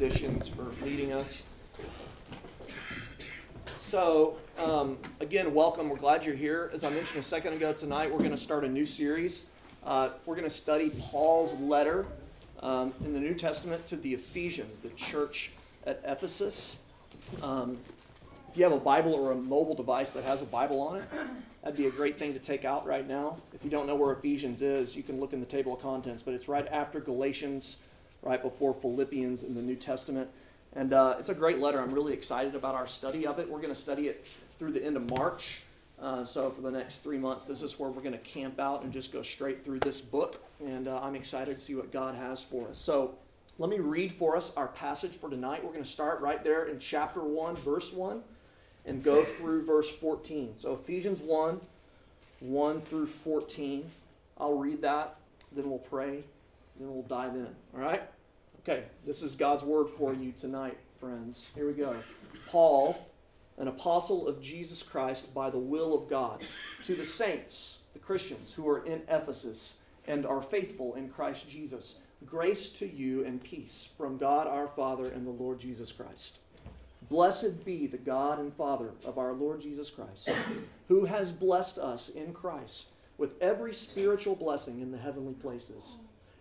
musicians for leading us. So, um, again, welcome. We're glad you're here. As I mentioned a second ago, tonight we're going to start a new series. Uh, we're going to study Paul's letter um, in the New Testament to the Ephesians, the church at Ephesus. Um, if you have a Bible or a mobile device that has a Bible on it, that'd be a great thing to take out right now. If you don't know where Ephesians is, you can look in the table of contents, but it's right after Galatians right before Philippians in the New Testament. And uh, it's a great letter. I'm really excited about our study of it. We're going to study it through the end of March. Uh, so, for the next three months, this is where we're going to camp out and just go straight through this book. And uh, I'm excited to see what God has for us. So, let me read for us our passage for tonight. We're going to start right there in chapter 1, verse 1, and go through verse 14. So, Ephesians 1, 1 through 14. I'll read that, then we'll pray, then we'll dive in. All right? Okay, this is God's word for you tonight, friends. Here we go. Paul, an apostle of Jesus Christ by the will of God, to the saints, the Christians who are in Ephesus and are faithful in Christ Jesus, grace to you and peace from God our Father and the Lord Jesus Christ. Blessed be the God and Father of our Lord Jesus Christ, who has blessed us in Christ with every spiritual blessing in the heavenly places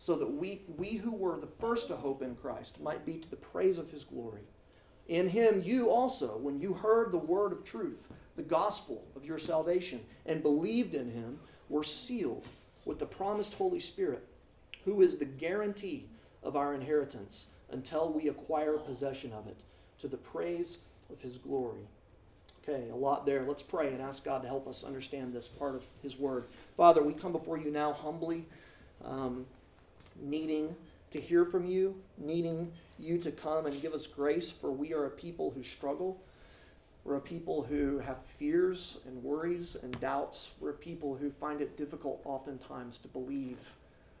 so that we, we who were the first to hope in Christ might be to the praise of his glory. In him, you also, when you heard the word of truth, the gospel of your salvation, and believed in him, were sealed with the promised Holy Spirit, who is the guarantee of our inheritance until we acquire possession of it, to the praise of his glory. Okay, a lot there. Let's pray and ask God to help us understand this part of his word. Father, we come before you now humbly. Um, needing to hear from you, needing you to come and give us grace, for we are a people who struggle. We're a people who have fears and worries and doubts. We're a people who find it difficult oftentimes to believe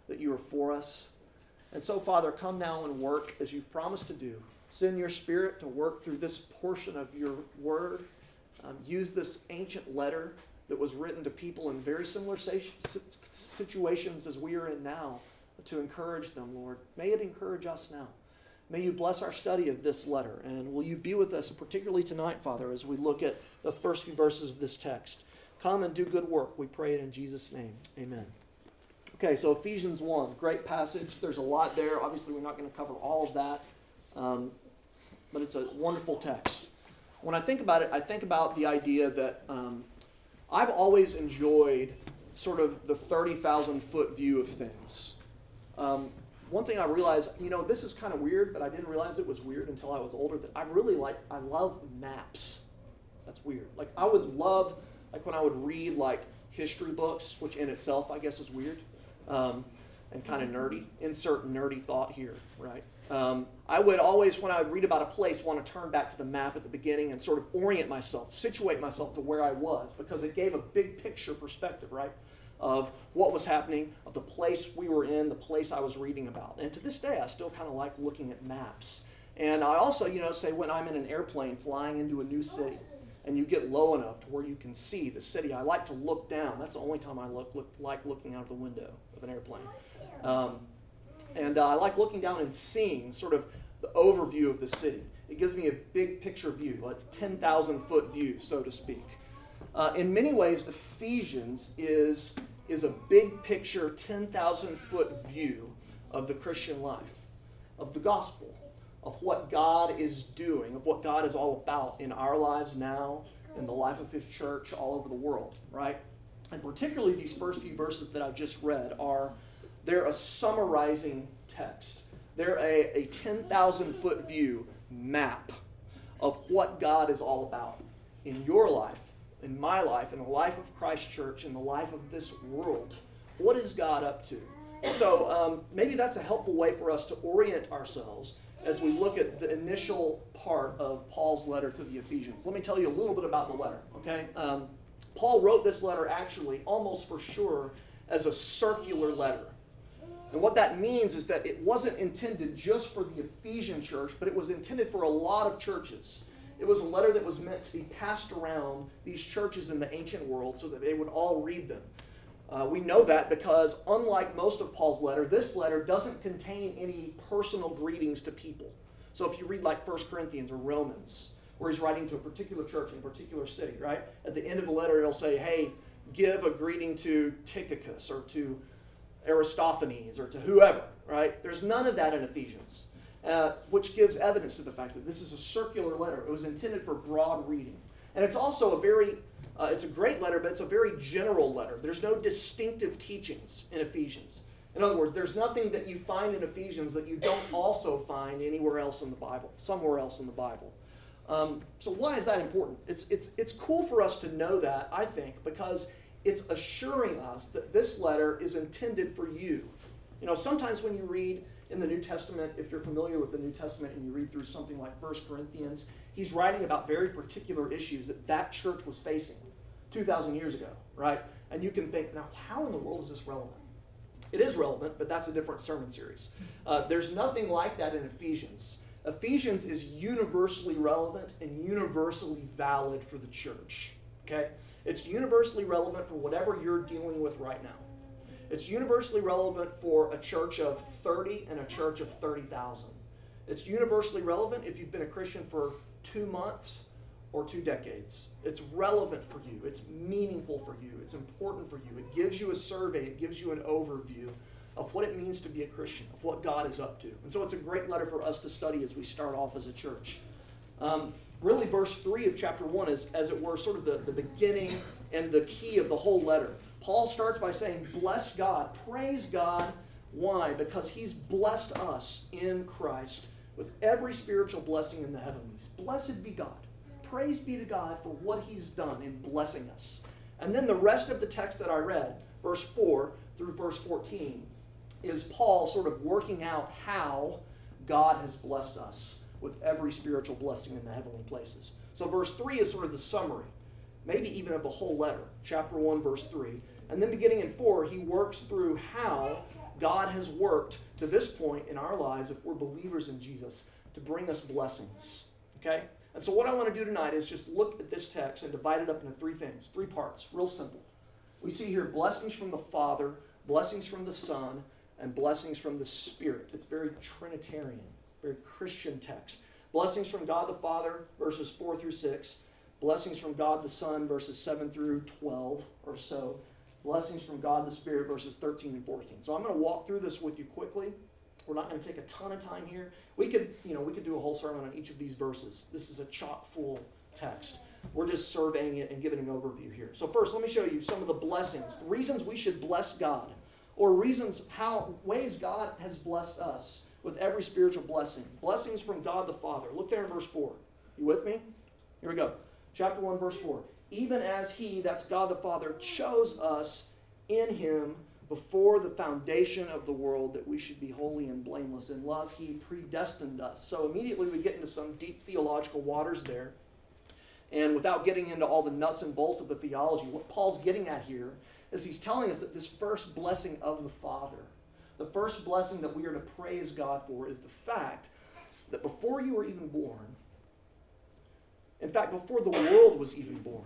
that you are for us. And so, Father, come now and work as you've promised to do. Send your Spirit to work through this portion of your word. Um, use this ancient letter that was written to people in very similar situations as we are in now to encourage them, Lord. May it encourage us now. May you bless our study of this letter. And will you be with us, particularly tonight, Father, as we look at the first few verses of this text? Come and do good work. We pray it in Jesus' name. Amen. Okay, so Ephesians 1, great passage. There's a lot there. Obviously, we're not going to cover all of that, um, but it's a wonderful text. When I think about it, I think about the idea that um, I've always enjoyed sort of the 30,000 foot view of things. Um, one thing I realized, you know, this is kind of weird, but I didn't realize it was weird until I was older. That I really like, I love maps. That's weird. Like I would love, like when I would read like history books, which in itself I guess is weird, um, and kind of nerdy. Insert nerdy thought here, right? Um, I would always, when I would read about a place, want to turn back to the map at the beginning and sort of orient myself, situate myself to where I was, because it gave a big picture perspective, right? Of what was happening, of the place we were in, the place I was reading about. And to this day, I still kind of like looking at maps. And I also, you know, say when I'm in an airplane flying into a new city and you get low enough to where you can see the city, I like to look down. That's the only time I look, look like looking out of the window of an airplane. Um, and uh, I like looking down and seeing sort of the overview of the city. It gives me a big picture view, a 10,000 foot view, so to speak. Uh, in many ways, Ephesians is is a big picture, 10,000 foot view of the Christian life, of the gospel, of what God is doing, of what God is all about in our lives now in the life of his church all over the world, right? And particularly these first few verses that I've just read are they're a summarizing text. They're a, a 10,000 foot view map of what God is all about in your life, in my life, in the life of Christ Church, in the life of this world. What is God up to? So um, maybe that's a helpful way for us to orient ourselves as we look at the initial part of Paul's letter to the Ephesians. Let me tell you a little bit about the letter, okay? Um, Paul wrote this letter actually, almost for sure, as a circular letter. And what that means is that it wasn't intended just for the Ephesian church, but it was intended for a lot of churches. It was a letter that was meant to be passed around these churches in the ancient world so that they would all read them. Uh, we know that because, unlike most of Paul's letter, this letter doesn't contain any personal greetings to people. So if you read like 1 Corinthians or Romans, where he's writing to a particular church in a particular city, right? At the end of the letter, it'll say, hey, give a greeting to Tychicus or to Aristophanes or to whoever, right? There's none of that in Ephesians, uh, which gives evidence to the fact that this is a circular letter. It was intended for broad reading. And it's also a very uh, it's a great letter, but it's a very general letter. There's no distinctive teachings in Ephesians. In other words, there's nothing that you find in Ephesians that you don't also find anywhere else in the Bible, somewhere else in the Bible. Um, so why is that important? It's, it's, it's cool for us to know that, I think, because it's assuring us that this letter is intended for you. You know, sometimes when you read in the New Testament, if you're familiar with the New Testament and you read through something like 1 Corinthians, he's writing about very particular issues that that church was facing. 2,000 years ago, right? And you can think, now, how in the world is this relevant? It is relevant, but that's a different sermon series. Uh, there's nothing like that in Ephesians. Ephesians is universally relevant and universally valid for the church. Okay? It's universally relevant for whatever you're dealing with right now. It's universally relevant for a church of 30 and a church of 30,000. It's universally relevant if you've been a Christian for two months or two decades. It's relevant for you, it's meaningful for you, it's important for you. It gives you a survey, it gives you an overview of what it means to be a Christian, of what God is up to. And so it's a great letter for us to study as we start off as a church. Um, really, verse 3 of chapter 1 is, as it were, sort of the, the beginning and the key of the whole letter. Paul starts by saying, Bless God, praise God. Why? Because he's blessed us in Christ with every spiritual blessing in the heavenlies. Blessed be God praise be to God for what he's done in blessing us. And then the rest of the text that I read, verse 4 through verse 14, is Paul sort of working out how God has blessed us with every spiritual blessing in the heavenly places. So verse 3 is sort of the summary, maybe even of the whole letter, chapter 1, verse 3. And then beginning in 4, he works through how God has worked to this point in our lives, if we're believers in Jesus, to bring us blessings. Okay? And so, what I want to do tonight is just look at this text and divide it up into three things, three parts, real simple. We see here blessings from the Father, blessings from the Son, and blessings from the Spirit. It's very Trinitarian, very Christian text. Blessings from God the Father, verses 4 through 6. Blessings from God the Son, verses 7 through 12 or so. Blessings from God the Spirit, verses 13 and 14. So I'm going to walk through this with you quickly. We're not going to take a ton of time here. We could, you know, we could do a whole sermon on each of these verses. This is a chock full text. We're just surveying it and giving an overview here. So first, let me show you some of the blessings, the reasons we should bless God, or reasons how ways God has blessed us with every spiritual blessing. Blessings from God the Father. Look there in verse 4. You with me? Here we go. Chapter 1, verse 4. Even as he, that's God the Father, chose us in him before the foundation of the world that we should be holy and blameless. In love, He predestined us. So immediately we get into some deep theological waters there. And without getting into all the nuts and bolts of the theology, what Paul's getting at here is he's telling us that this first blessing of the Father, the first blessing that we are to praise God for, is the fact that before you were even born, in fact, before the world was even born,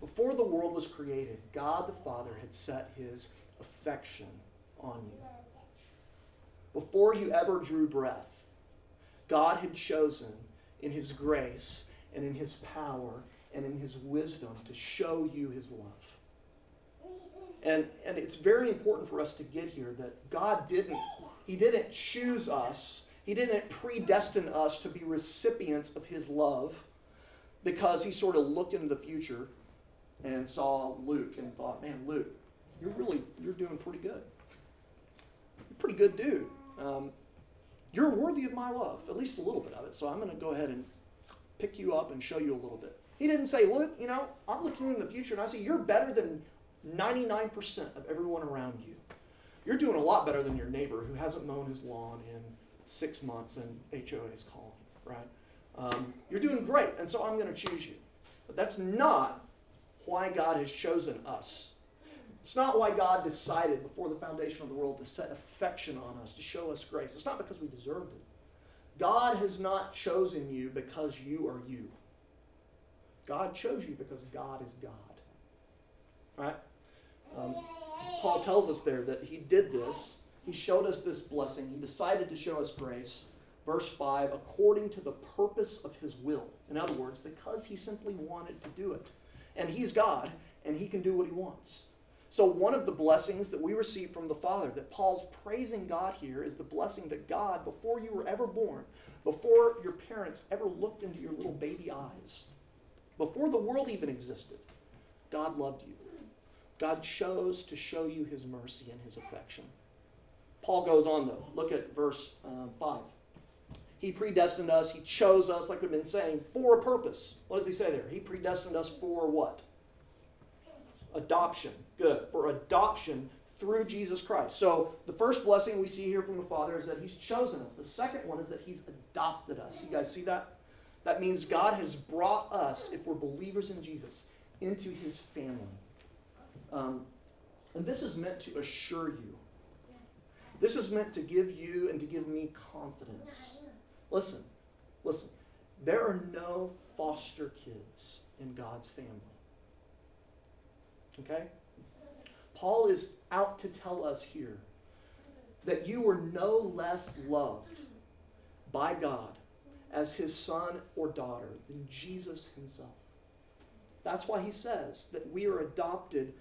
before the world was created, God the Father had set his affection on you. Before you ever drew breath, God had chosen in His grace and in His power and in His wisdom to show you His love. And, and it's very important for us to get here that God didn't, He didn't choose us, He didn't predestine us to be recipients of His love because he sort of looked into the future and saw Luke and thought, man, Luke, you're really, you're doing pretty good. You're pretty good dude. Um, you're worthy of my love, at least a little bit of it. So I'm going to go ahead and pick you up and show you a little bit. He didn't say, look, you know, I'm looking in the future and I see you're better than 99% of everyone around you. You're doing a lot better than your neighbor who hasn't mown his lawn in six months and HOA is calling, right? Um, you're doing great, and so I'm going to choose you. But that's not why God has chosen us. It's not why God decided before the foundation of the world to set affection on us, to show us grace. It's not because we deserved it. God has not chosen you because you are you. God chose you because God is God. Right? Um, Paul tells us there that he did this. He showed us this blessing. He decided to show us grace. Verse 5 according to the purpose of his will. In other words, because he simply wanted to do it. And he's God, and he can do what he wants. So, one of the blessings that we receive from the Father, that Paul's praising God here, is the blessing that God, before you were ever born, before your parents ever looked into your little baby eyes, before the world even existed, God loved you. God chose to show you his mercy and his affection. Paul goes on, though. Look at verse um, 5. He predestined us, he chose us, like we've been saying, for a purpose. What does he say there? He predestined us for what? Adoption. Good. For adoption through Jesus Christ. So the first blessing we see here from the Father is that he's chosen us. The second one is that he's adopted us. You guys see that? That means God has brought us, if we're believers in Jesus, into his family. Um, and this is meant to assure you. This is meant to give you and to give me confidence. Listen, listen. There are no foster kids in God's family. Okay? Paul is out to tell us here that you were no less loved by God as his son or daughter than Jesus himself. That's why he says that we are adopted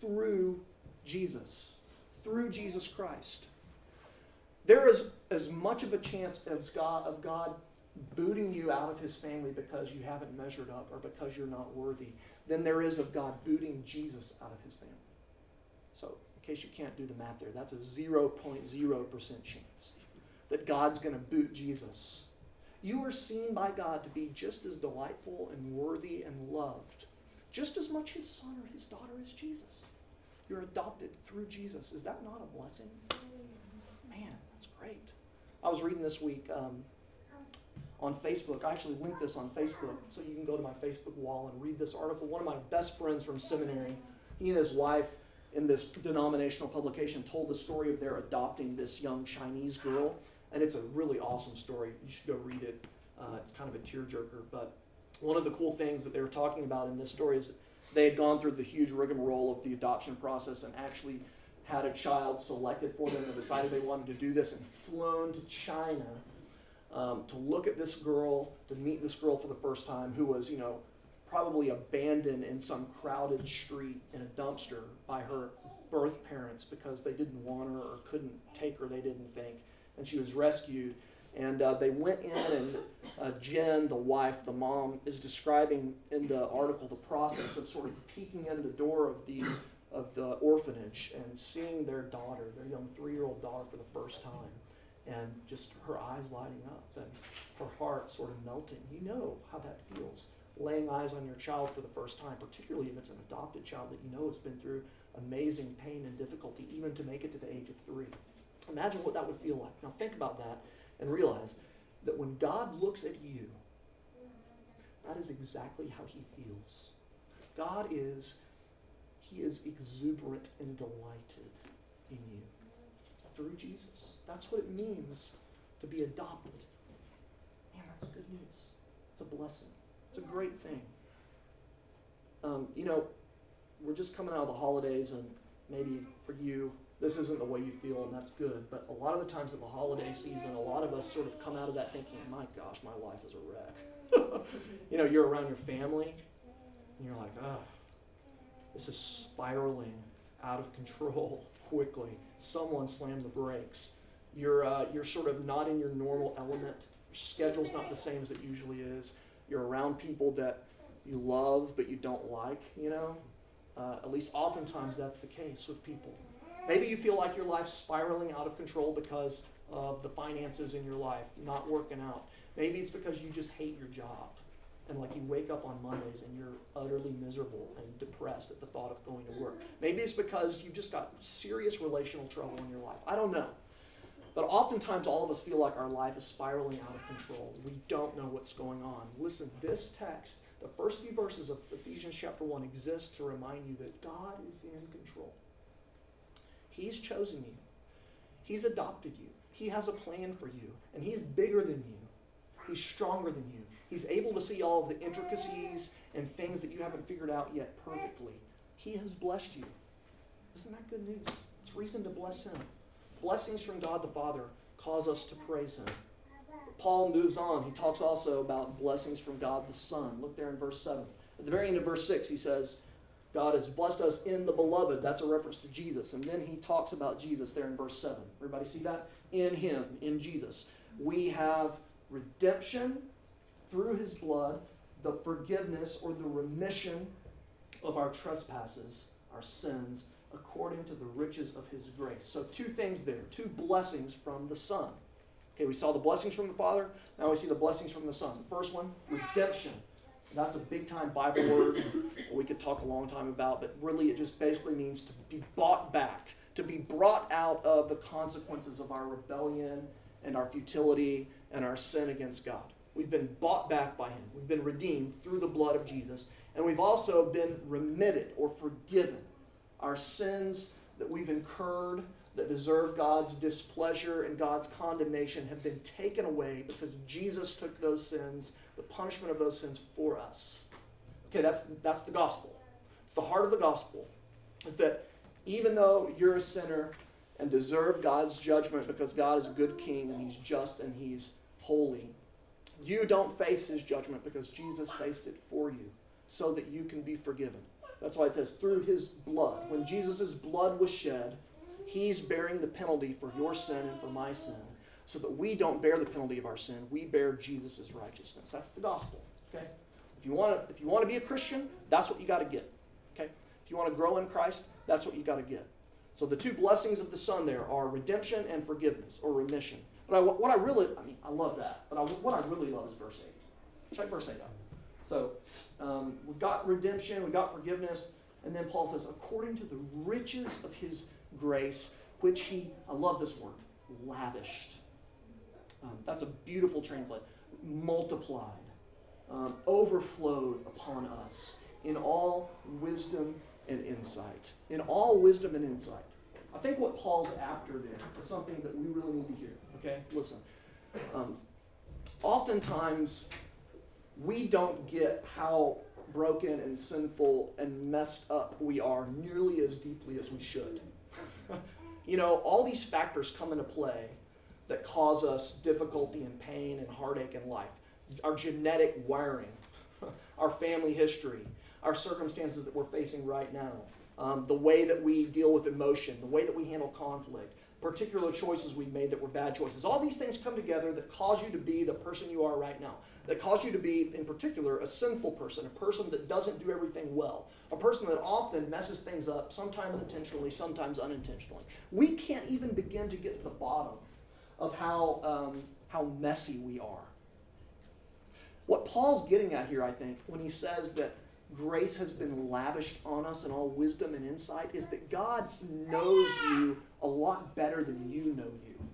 through Jesus, through Jesus Christ. There is as much of a chance as God, of God booting you out of his family because you haven't measured up or because you're not worthy than there is of God booting Jesus out of his family. So, in case you can't do the math there, that's a 0.0% chance that God's going to boot Jesus. You are seen by God to be just as delightful and worthy and loved, just as much his son or his daughter as Jesus. You're adopted through Jesus. Is that not a blessing? Man, that's great. I was reading this week um, on Facebook. I actually linked this on Facebook, so you can go to my Facebook wall and read this article. One of my best friends from seminary, he and his wife in this denominational publication told the story of their adopting this young Chinese girl, and it's a really awesome story. You should go read it. Uh, it's kind of a tearjerker, but one of the cool things that they were talking about in this story is they had gone through the huge rigmarole of the adoption process and actually had a child selected for them and decided they wanted to do this and flown to China um, to look at this girl, to meet this girl for the first time, who was, you know, probably abandoned in some crowded street in a dumpster by her birth parents because they didn't want her or couldn't take her, they didn't think. And she was rescued. And uh, they went in, and uh, Jen, the wife, the mom, is describing in the article the process of sort of peeking in the door of the of the orphanage and seeing their daughter, their young three-year-old daughter, for the first time, and just her eyes lighting up and her heart sort of melting. You know how that feels, laying eyes on your child for the first time, particularly if it's an adopted child that you know has been through amazing pain and difficulty, even to make it to the age of three. Imagine what that would feel like. Now think about that and realize that when God looks at you, that is exactly how he feels. God is, he is exuberant and delighted in you through Jesus. That's what it means to be adopted. Man, that's good news. It's a blessing. It's a great thing. Um, you know, we're just coming out of the holidays, and maybe for you, this isn't the way you feel, and that's good. But a lot of the times in the holiday season, a lot of us sort of come out of that thinking, my gosh, my life is a wreck. you know, you're around your family, and you're like, oh, this is spiraling out of control quickly. Someone slammed the brakes. You're, uh, you're sort of not in your normal element. Your schedule's not the same as it usually is. you're around people that you love but you don't like, you know? Uh, at least oftentimes that's the case with people. Maybe you feel like your life's spiraling out of control because of the finances in your life not working out. Maybe it's because you just hate your job. And like you wake up on Mondays and you're utterly miserable and depressed at the thought of going to work. Mm-hmm. Maybe it's because you've just got serious relational trouble in your life. I don't know. But oftentimes, all of us feel like our life is spiraling out of control. We don't know what's going on. Listen, this text, the first few verses of Ephesians chapter 1, exist to remind you that God is in control. He's chosen you, He's adopted you, He has a plan for you, and He's bigger than you. He's stronger than you. He's able to see all of the intricacies and things that you haven't figured out yet perfectly. He has blessed you. Isn't that good news? It's reason to bless Him. Blessings from God the Father cause us to praise Him. Paul moves on. He talks also about blessings from God the Son. Look there in verse 7. At the very end of verse 6, he says, God has blessed us in the beloved. That's a reference to Jesus. And then he talks about Jesus there in verse 7. Everybody see that? In him, in Jesus. We have redemption through his blood, the forgiveness or the remission of our trespasses, our sins, according to the riches of his grace. So, two things there, two blessings from the Son. Okay, we saw the blessings from the Father, now we see the blessings from the Son. The first one, redemption. That's a big time Bible word we could talk a long time about, but really it just basically means to be bought back, to be brought out of the consequences of our rebellion and our futility and our sin against God. We've been bought back by Him. We've been redeemed through the blood of Jesus. And we've also been remitted or forgiven. Our sins that we've incurred that deserve God's displeasure and God's condemnation have been taken away because Jesus took those sins, the punishment of those sins for us. Okay, that's, that's the gospel. It's the heart of the gospel. Is that even though you're a sinner and deserve God's judgment because God is a good king and he's just and he's holy, you don't face his judgment because Jesus faced it for you so that you can be forgiven. That's why it says, through his blood. When Jesus' blood was shed, he's bearing the penalty for your sin and for my sin, so that we don't bear the penalty of our sin. We bear Jesus' righteousness. That's the gospel. Okay? If you want to, if you want to be a Christian, that's what you got to get. Okay? If you want to grow in Christ, that's what you got to get. So the two blessings of the Son there are redemption and forgiveness or remission. But I, what I really, I mean, I love that. But I, what I really love is verse 8. Check verse 8 out. So um, we've got redemption, we've got forgiveness, and then Paul says, according to the riches of his grace, which he, I love this word, lavished. Um, that's a beautiful translate. Multiplied, um, overflowed upon us in all wisdom and insight. In all wisdom and insight. I think what Paul's after there is something that we really need to hear. Okay? Listen. Um, oftentimes, we don't get how broken and sinful and messed up we are nearly as deeply as we should. you know, all these factors come into play that cause us difficulty and pain and heartache in life. Our genetic wiring, our family history, our circumstances that we're facing right now, um, the way that we deal with emotion, the way that we handle conflict, particular choices we've made that were bad choices. All these things come together that cause you to be the person you are right now, that cause you to be, in particular, a sinful person, a person that doesn't do everything well, a person that often messes things up, sometimes intentionally, sometimes unintentionally. We can't even begin to get to the bottom of how, um, how messy we are. What Paul's getting at here, I think, when he says that grace has been lavished on us in all wisdom and insight, is that God knows you a lot better than you know you.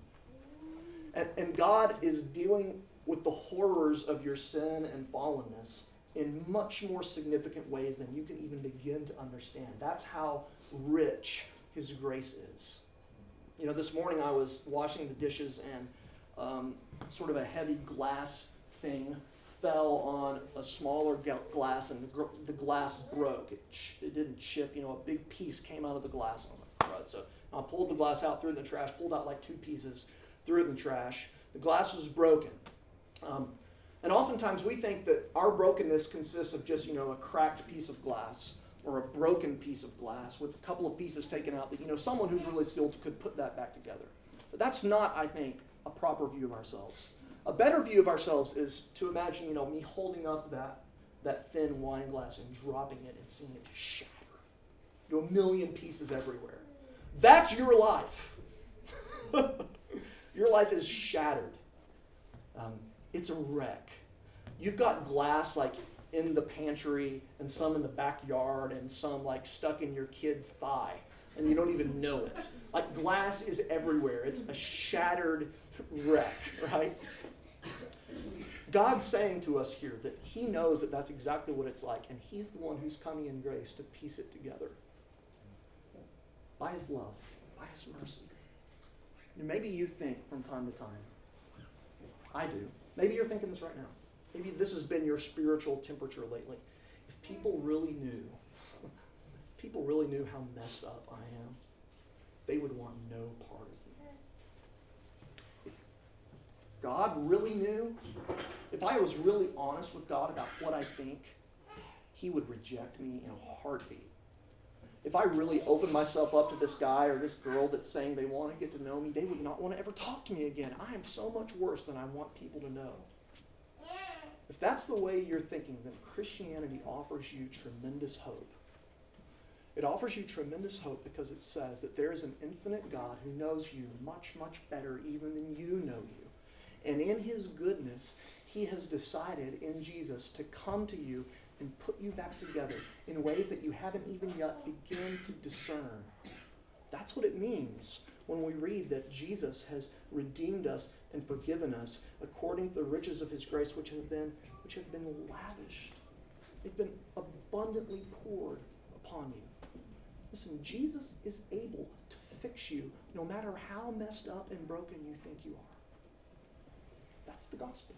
And, and God is dealing with the horrors of your sin and fallenness in much more significant ways than you can even begin to understand. That's how rich His grace is. You know, this morning I was washing the dishes and um, sort of a heavy glass thing fell on a smaller glass and the, gr- the glass broke. It, ch- it didn't chip, you know, a big piece came out of the glass. And I was like, right. So I pulled the glass out, threw it in the trash, pulled out like two pieces, threw it in the trash. The glass was broken. Um, and oftentimes we think that our brokenness consists of just, you know, a cracked piece of glass or a broken piece of glass with a couple of pieces taken out that, you know, someone who's really skilled could put that back together. But that's not, I think, a proper view of ourselves. A better view of ourselves is to imagine, you know, me holding up that, that thin wine glass and dropping it and seeing it just shatter to a million pieces everywhere. That's your life. your life is shattered. Um, it's a wreck. You've got glass like in the pantry and some in the backyard and some like stuck in your kid's thigh and you don't even know it. Like glass is everywhere. It's a shattered wreck, right? God's saying to us here that He knows that that's exactly what it's like, and He's the one who's coming in grace to piece it together by His love, by His mercy. And maybe you think from time to time, I do. Maybe you're thinking this right now. Maybe this has been your spiritual temperature lately. If people really knew, people really knew how messed up I am, they would want no part of me. If God really knew, if I was really honest with God about what I think, He would reject me in a heartbeat. If I really opened myself up to this guy or this girl that's saying they want to get to know me, they would not want to ever talk to me again. I am so much worse than I want people to know. If that's the way you're thinking, then Christianity offers you tremendous hope. It offers you tremendous hope because it says that there is an infinite God who knows you much, much better even than you know you. And in his goodness, he has decided in Jesus to come to you and put you back together in ways that you haven't even yet begun to discern. That's what it means when we read that Jesus has redeemed us and forgiven us according to the riches of his grace which have been which have been lavished. They've been abundantly poured upon you. Listen, Jesus is able to fix you no matter how messed up and broken you think you are. That's the gospel.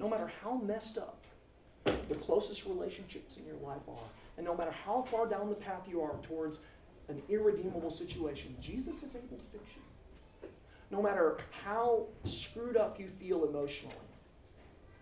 No matter how messed up the closest relationships in your life are, and no matter how far down the path you are towards an irredeemable situation, Jesus is able to fix you no matter how screwed up you feel emotionally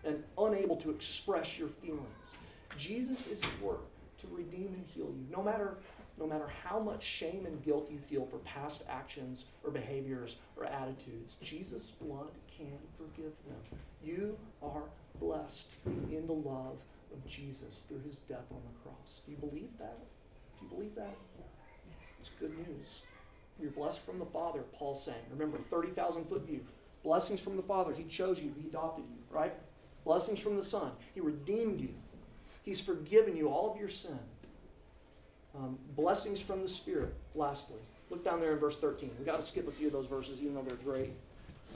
and unable to express your feelings, Jesus is at work to redeem and heal you. No matter, no matter how much shame and guilt you feel for past actions or behaviors or attitudes, Jesus' blood can forgive them. You are blessed in the love of Jesus through his death on the cross. Do you believe that? Do you believe that? It's good news. You're blessed from the Father, Paul's saying. Remember, 30,000 foot view. Blessings from the Father. He chose you, He adopted you, right? Blessings from the Son. He redeemed you. He's forgiven you all of your sin. Um, blessings from the Spirit, lastly. Look down there in verse 13. We've got to skip a few of those verses, even though they're great.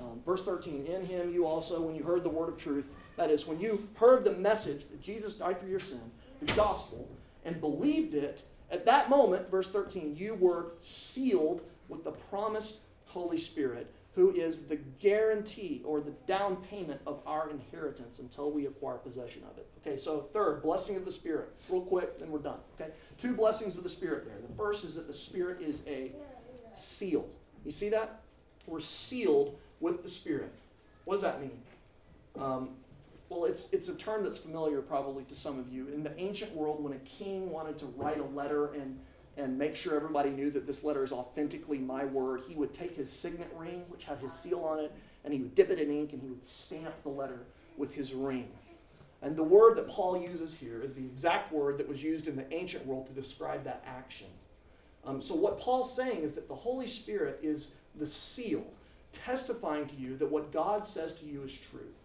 Um, verse 13 In him you also, when you heard the word of truth, that is, when you heard the message that Jesus died for your sin, the gospel, and believed it, at that moment, verse 13, you were sealed with the promised Holy Spirit, who is the guarantee or the down payment of our inheritance until we acquire possession of it. Okay, so third, blessing of the Spirit. Real quick, then we're done. Okay, two blessings of the Spirit there. The first is that the Spirit is a seal. You see that? We're sealed with the Spirit. What does that mean? Um, well, it's, it's a term that's familiar probably to some of you. In the ancient world, when a king wanted to write a letter and and make sure everybody knew that this letter is authentically my word, he would take his signet ring, which had his seal on it, and he would dip it in ink and he would stamp the letter with his ring. And the word that Paul uses here is the exact word that was used in the ancient world to describe that action. Um, so, what Paul's saying is that the Holy Spirit is the seal, testifying to you that what God says to you is truth.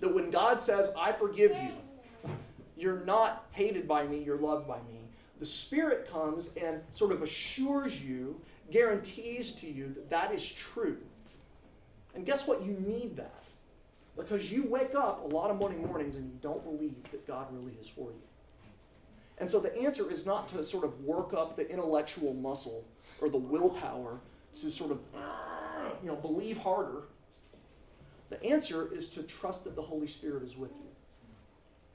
That when God says, I forgive you, you're not hated by me, you're loved by me the Spirit comes and sort of assures you, guarantees to you that that is true. And guess what? You need that. Because you wake up a lot of morning mornings and you don't believe that God really is for you. And so the answer is not to sort of work up the intellectual muscle or the willpower to sort of, you know, believe harder. The answer is to trust that the Holy Spirit is with you.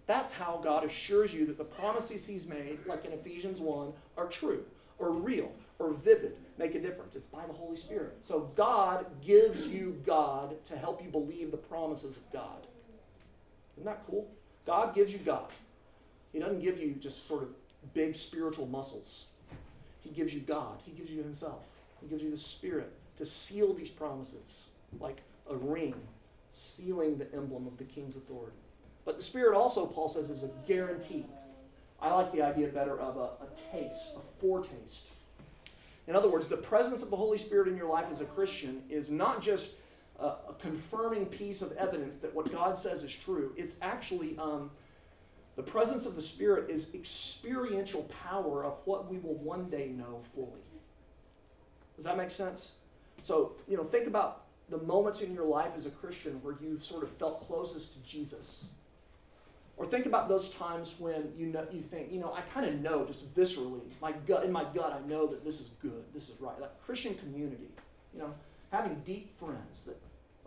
That's how God assures you that the promises He's made, like in Ephesians 1, are true or real or vivid, make a difference. It's by the Holy Spirit. So God gives you God to help you believe the promises of God. Isn't that cool? God gives you God. He doesn't give you just sort of big spiritual muscles. He gives you God. He gives you Himself. He gives you the Spirit to seal these promises like a ring sealing the emblem of the king's authority. But the Spirit also, Paul says, is a guarantee. I like the idea better of a, a taste, a foretaste. In other words, the presence of the Holy Spirit in your life as a Christian is not just a, a confirming piece of evidence that what God says is true, it's actually um, the presence of the Spirit is experiential power of what we will one day know fully. Does that make sense? So, you know, think about the moments in your life as a Christian where you've sort of felt closest to Jesus. Or think about those times when you know you think, you know, I kind of know just viscerally, my gut in my gut, I know that this is good, this is right. Like Christian community, you know, having deep friends that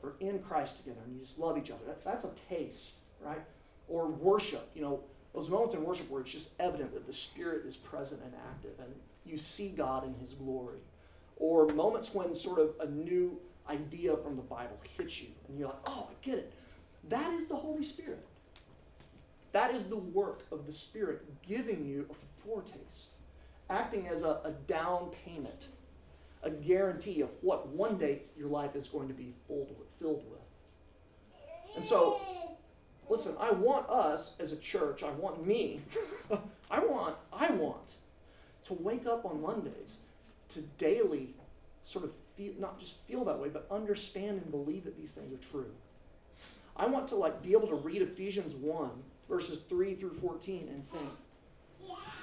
are in Christ together and you just love each other. That, that's a taste, right? Or worship, you know, those moments in worship where it's just evident that the Spirit is present and active and you see God in His glory. Or moments when sort of a new idea from the Bible hits you and you're like, oh, I get it. That is the Holy Spirit. That is the work of the Spirit giving you a foretaste, acting as a, a down payment, a guarantee of what one day your life is going to be filled with. Filled with. And so, listen, I want us as a church, I want me, I want, I want to wake up on Mondays to daily sort of feel, not just feel that way, but understand and believe that these things are true. I want to like be able to read Ephesians 1 verses 3 through 14 and think.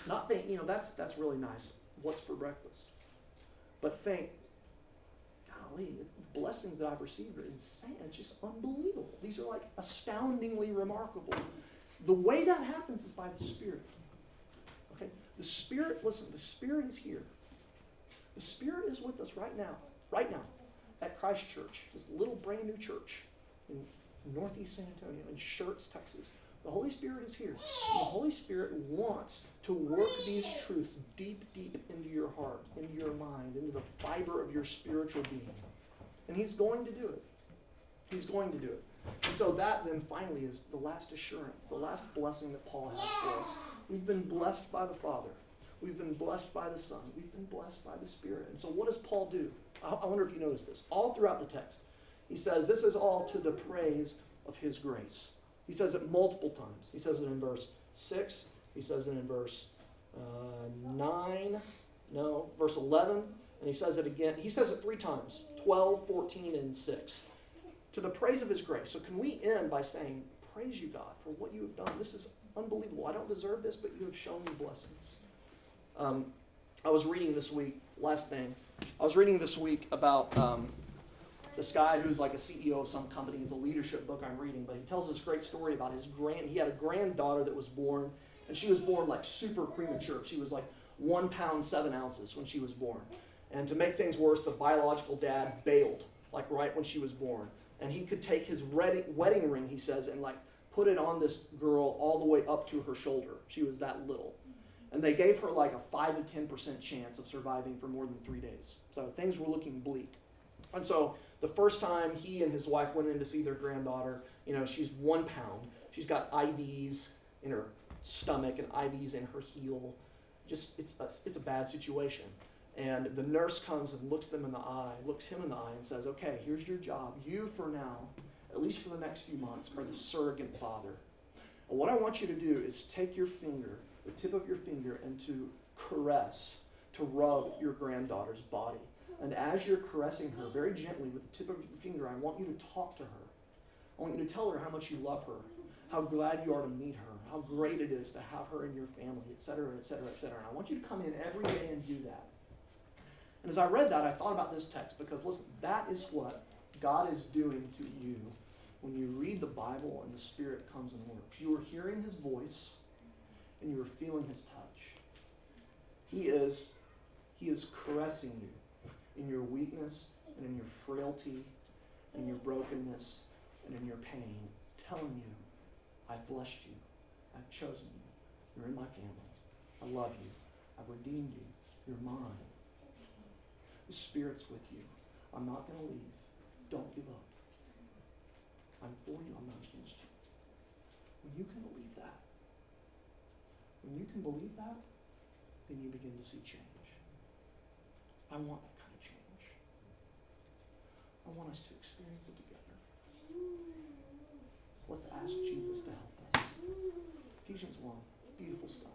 Not think, you know, that's that's really nice. What's for breakfast? But think, golly, the blessings that I've received are insane. It's just unbelievable. These are like astoundingly remarkable. The way that happens is by the Spirit. Okay? The Spirit, listen, the Spirit is here. The Spirit is with us right now, right now, at Christ Church, this little brand new church in Northeast San Antonio, in Schertz, Texas. The Holy Spirit is here. And the Holy Spirit wants to work these truths deep, deep into your heart, into your mind, into the fiber of your spiritual being. And He's going to do it. He's going to do it. And so that then finally is the last assurance, the last blessing that Paul has for us. We've been blessed by the Father. We've been blessed by the Son. We've been blessed by the Spirit. And so what does Paul do? I wonder if you notice this. All throughout the text, he says, This is all to the praise of His grace. He says it multiple times. He says it in verse 6, he says it in verse uh, 9, no, verse 11, and he says it again. He says it three times 12, 14, and 6. To the praise of his grace. So, can we end by saying, Praise you, God, for what you have done? This is unbelievable. I don't deserve this, but you have shown me blessings. Um, I was reading this week, last thing, I was reading this week about um, this guy who's like a CEO of some company. It's a leadership book I'm reading, but he tells this great story about his grand. He had a granddaughter that was born, and she was born like super premature. She was like one pound seven ounces when she was born, and to make things worse, the biological dad bailed like right when she was born, and he could take his wedding ring, he says, and like put it on this girl all the way up to her shoulder. She was that little. And they gave her like a 5 to 10% chance of surviving for more than three days. So things were looking bleak. And so the first time he and his wife went in to see their granddaughter, you know, she's one pound. She's got IVs in her stomach and IVs in her heel. Just, it's a, it's a bad situation. And the nurse comes and looks them in the eye, looks him in the eye, and says, Okay, here's your job. You, for now, at least for the next few months, are the surrogate father. And what I want you to do is take your finger, the tip of your finger, and to caress, to rub your granddaughter's body. And as you're caressing her very gently with the tip of your finger, I want you to talk to her. I want you to tell her how much you love her, how glad you are to meet her, how great it is to have her in your family, etc., etc., etc. And I want you to come in every day and do that. And as I read that, I thought about this text because, listen, that is what God is doing to you when you read the Bible and the Spirit comes and works. You are hearing His voice and you are feeling His touch. He is, he is caressing you in your weakness and in your frailty and in your brokenness and in your pain, telling you, I've blessed you. I've chosen you. You're in my family. I love you. I've redeemed you. You're mine. The Spirit's with you. I'm not going to leave. Don't give up. I'm for you. I'm not against you. When you can believe that, when you can believe that, then you begin to see change. I want that kind of change. I want us to experience it together. So let's ask Jesus to help us. Ephesians 1, beautiful stuff.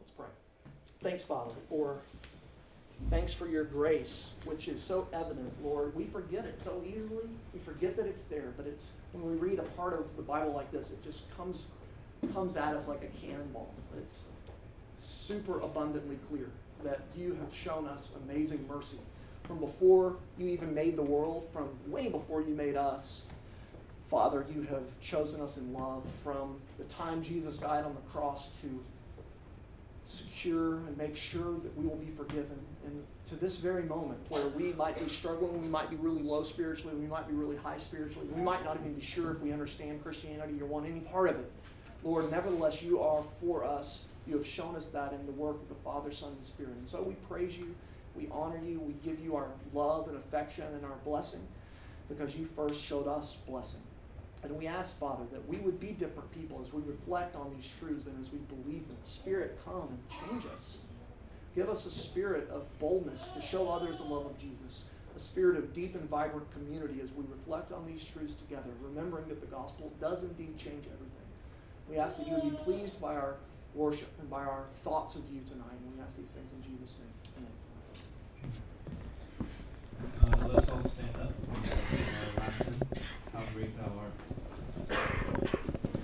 Let's pray. Thanks, Father, for thanks for your grace, which is so evident, Lord. We forget it so easily. We forget that it's there, but it's when we read a part of the Bible like this, it just comes comes at us like a cannonball. It's super abundantly clear that you have shown us amazing mercy from before you even made the world, from way before you made us. Father, you have chosen us in love from the time Jesus died on the cross to secure and make sure that we will be forgiven. And to this very moment, where we might be struggling, we might be really low spiritually, we might be really high spiritually, we might not even be sure if we understand Christianity or want any part of it. Lord, nevertheless, you are for us. You have shown us that in the work of the Father, Son, and Spirit. And so we praise you, we honor you, we give you our love and affection and our blessing because you first showed us blessing. And we ask, Father, that we would be different people as we reflect on these truths and as we believe them. Spirit, come and change us. Give us a spirit of boldness to show others the love of Jesus, a spirit of deep and vibrant community as we reflect on these truths together, remembering that the gospel does indeed change everything. We ask that you would be pleased by our worship and by our thoughts of you tonight. And we ask these things in Jesus' name. Amen. Uh, let's all stand up How Great Thou Art.